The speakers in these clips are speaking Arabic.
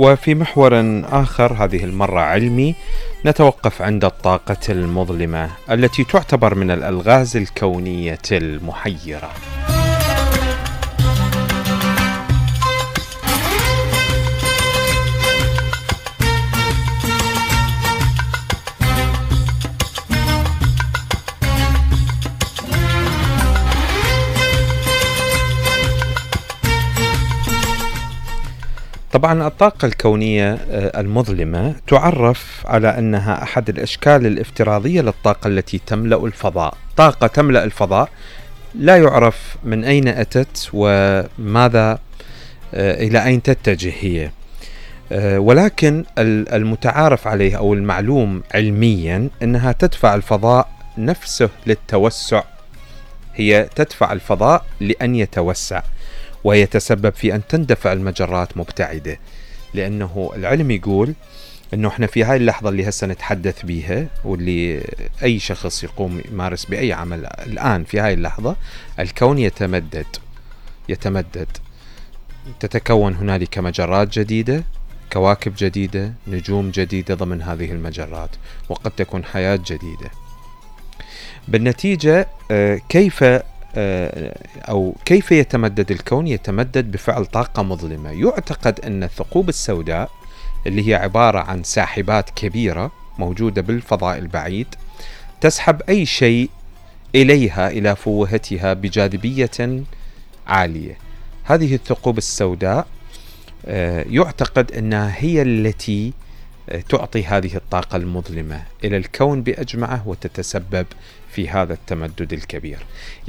وفي محور آخر هذه المرة علمي نتوقف عند الطاقة المظلمة التي تعتبر من الألغاز الكونية المحيرة. طبعا الطاقة الكونية آه، المظلمة تعرف على أنها أحد الأشكال الافتراضية للطاقة التي تملأ الفضاء. طاقة تملأ الفضاء لا يعرف من أين أتت وماذا آه، إلى أين تتجه هي. آه، ولكن المتعارف عليه أو المعلوم علميا أنها تدفع الفضاء نفسه للتوسع. هي تدفع الفضاء لأن يتوسع. ويتسبب في أن تندفع المجرات مبتعدة. لأنه العلم يقول إنه إحنا في هاي اللحظة اللي هسه نتحدث بيها واللي أي شخص يقوم يمارس بأي عمل الآن في هاي اللحظة الكون يتمدد يتمدد. تتكون هنالك مجرات جديدة كواكب جديدة نجوم جديدة ضمن هذه المجرات وقد تكون حياة جديدة. بالنتيجة آه، كيف أو كيف يتمدد الكون؟ يتمدد بفعل طاقة مظلمة. يعتقد أن الثقوب السوداء اللي هي عبارة عن ساحبات كبيرة موجودة بالفضاء البعيد تسحب أي شيء إليها إلى فوهتها بجاذبية عالية. هذه الثقوب السوداء آه، يعتقد أنها هي التي تعطي هذه الطاقة المظلمة إلى الكون بأجمعه وتتسبب في هذا التمدد الكبير.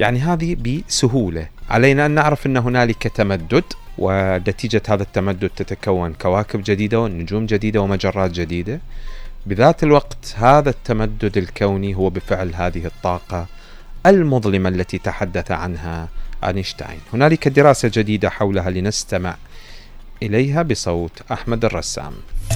يعني هذه بسهولة. علينا أن نعرف أن هنالك تمدد ونتيجة هذا التمدد تتكون كواكب جديدة ونجوم جديدة ومجرات جديدة. بذات الوقت هذا التمدد الكوني هو بفعل هذه الطاقة المظلمة التي تحدث عنها أينشتاين. هنالك دراسة جديدة حولها لنستمع إليها بصوت أحمد الرسام.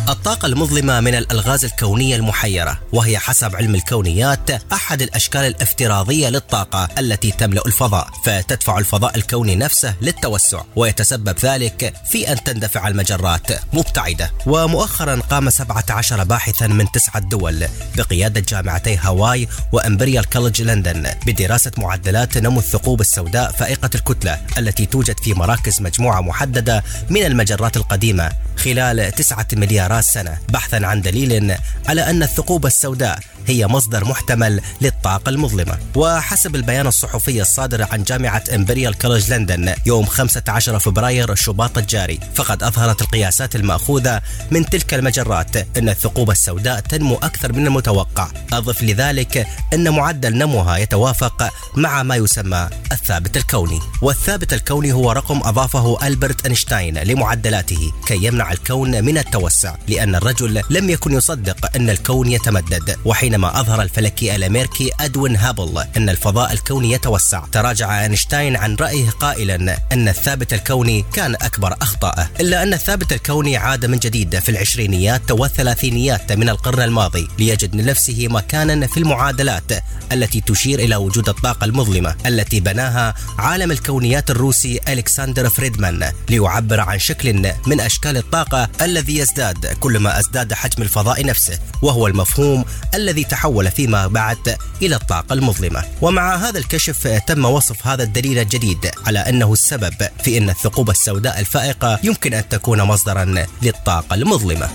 الطاقة المظلمة من الألغاز الكونية المحيرة وهي حسب علم الكونيات أحد الأشكال الافتراضية للطاقة التي تملأ الفضاء فتدفع الفضاء الكوني نفسه للتوسع ويتسبب ذلك في أن تندفع المجرات مبتعدة. ومؤخرا قام 17 باحثا من تسعة دول بقيادة جامعتي هاواي وإمبريال كولج لندن بدراسة معدلات نمو الثقوب السوداء فائقة الكتلة التي توجد في مراكز مجموعة محددة من المجرات القديمة خلال تسعة مليارات سنة. بحثا عن دليل على أن الثقوب السوداء هي مصدر محتمل للطاقة المظلمة. وحسب البيان الصحفي الصادر عن جامعة إمبريال كولج لندن يوم 15 فبراير الشباط الجاري فقد أظهرت القياسات المأخوذة من تلك المجرات أن الثقوب السوداء تنمو أكثر من المتوقع. أضف لذلك أن معدل نموها يتوافق مع ما يسمى الثابت الكوني. والثابت الكوني هو رقم أضافه ألبرت أينشتاين لمعدلاته كي يمنع الكون من التوسع. لأن الرجل لم يكن يصدق أن الكون يتمدد. وحين حينما أظهر الفلكي الأمريكي أدوين هابل أن الفضاء الكوني يتوسع. تراجع أينشتاين عن رأيه قائلا أن الثابت الكوني كان أكبر أخطائه إلا أن الثابت الكوني عاد من جديد في العشرينيات والثلاثينيات من القرن الماضي ليجد لنفسه مكانا في المعادلات التي تشير إلى وجود الطاقة المظلمة التي بناها عالم الكونيات الروسي ألكسندر فريدمان ليعبر عن شكل من أشكال الطاقة الذي يزداد كلما ازداد حجم الفضاء نفسه وهو المفهوم الذي تحول فيما بعد إلى الطاقة المظلمة. ومع هذا الكشف تم وصف هذا الدليل الجديد على أنه السبب في أن الثقوب السوداء الفائقة يمكن أن تكون مصدرا للطاقة المظلمة.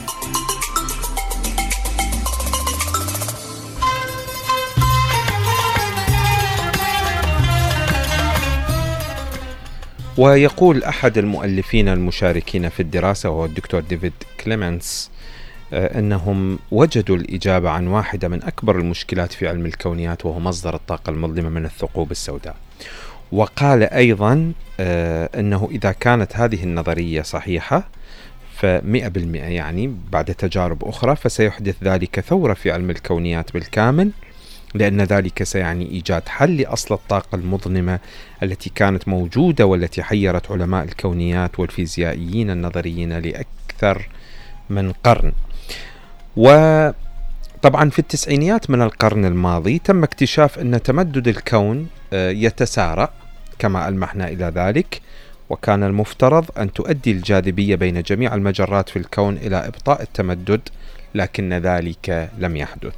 ويقول أحد المؤلفين المشاركين في الدراسة وهو الدكتور ديفيد كليمنس آه، إنهم وجدوا الإجابة عن واحدة من أكبر المشكلات في علم الكونيات وهو مصدر الطاقة المظلمة من الثقوب السوداء. وقال أيضا آه، إنه إذا كانت هذه النظرية صحيحة فمئة بالمئة يعني بعد تجارب أخرى فسيحدث ذلك ثورة في علم الكونيات بالكامل لأن ذلك سيعني إيجاد حل لأصل الطاقة المظلمة التي كانت موجودة والتي حيرت علماء الكونيات والفيزيائيين النظريين لأكثر من قرن. وطبعا في التسعينيات من القرن الماضي تم اكتشاف أن تمدد الكون آه، يتسارع كما ألمحنا إلى ذلك وكان المفترض أن تؤدي الجاذبية بين جميع المجرات في الكون إلى إبطاء التمدد لكن ذلك لم يحدث.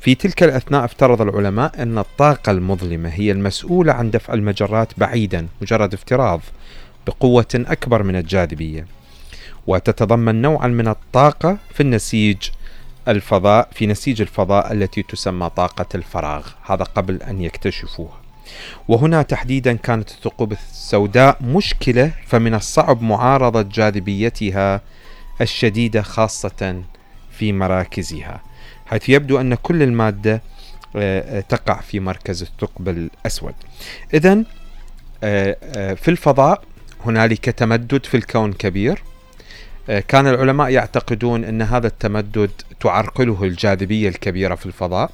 في تلك الأثناء افترض العلماء أن الطاقة المظلمة هي المسؤولة عن دفع المجرات بعيدا مجرد افتراض بقوة أكبر من الجاذبية. وتتضمن نوعا من الطاقة في النسيج الفضاء في نسيج الفضاء التي تسمى طاقة الفراغ. هذا قبل أن يكتشفوها. وهنا تحديدا كانت الثقوب السوداء مشكلة فمن الصعب معارضة جاذبيتها الشديدة خاصة في مراكزها. حيث يبدو أن كل المادة آه، آه، تقع في مركز الثقب الأسود. إذا آه، في الفضاء هنالك تمدد في الكون كبير. كان العلماء يعتقدون أن هذا التمدد تعرقله الجاذبية الكبيرة في الفضاء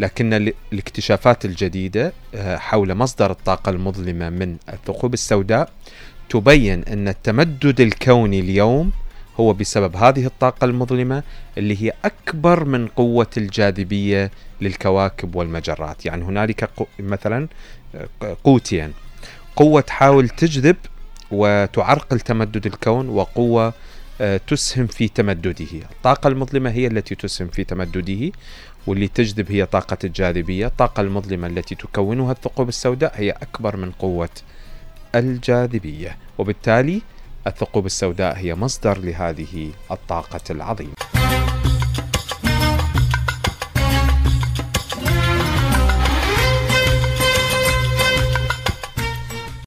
لكن الاكتشافات الجديدة حول مصدر الطاقة المظلمة من الثقوب السوداء تبين أن التمدد الكوني اليوم هو بسبب هذه الطاقة المظلمة اللي هي أكبر من قوة الجاذبية للكواكب والمجرات. يعني هنالك مثلا قوتين. قوة تحاول تجذب وتعرقل تمدد الكون وقوة آه، تسهم في تمدده. الطاقة المظلمة هي التي تسهم في تمدده واللي تجذب هي طاقة الجاذبية. الطاقة المظلمة التي تكونها الثقوب السوداء هي أكبر من قوة الجاذبية. وبالتالي الثقوب السوداء هي مصدر لهذه الطاقة العظيمة.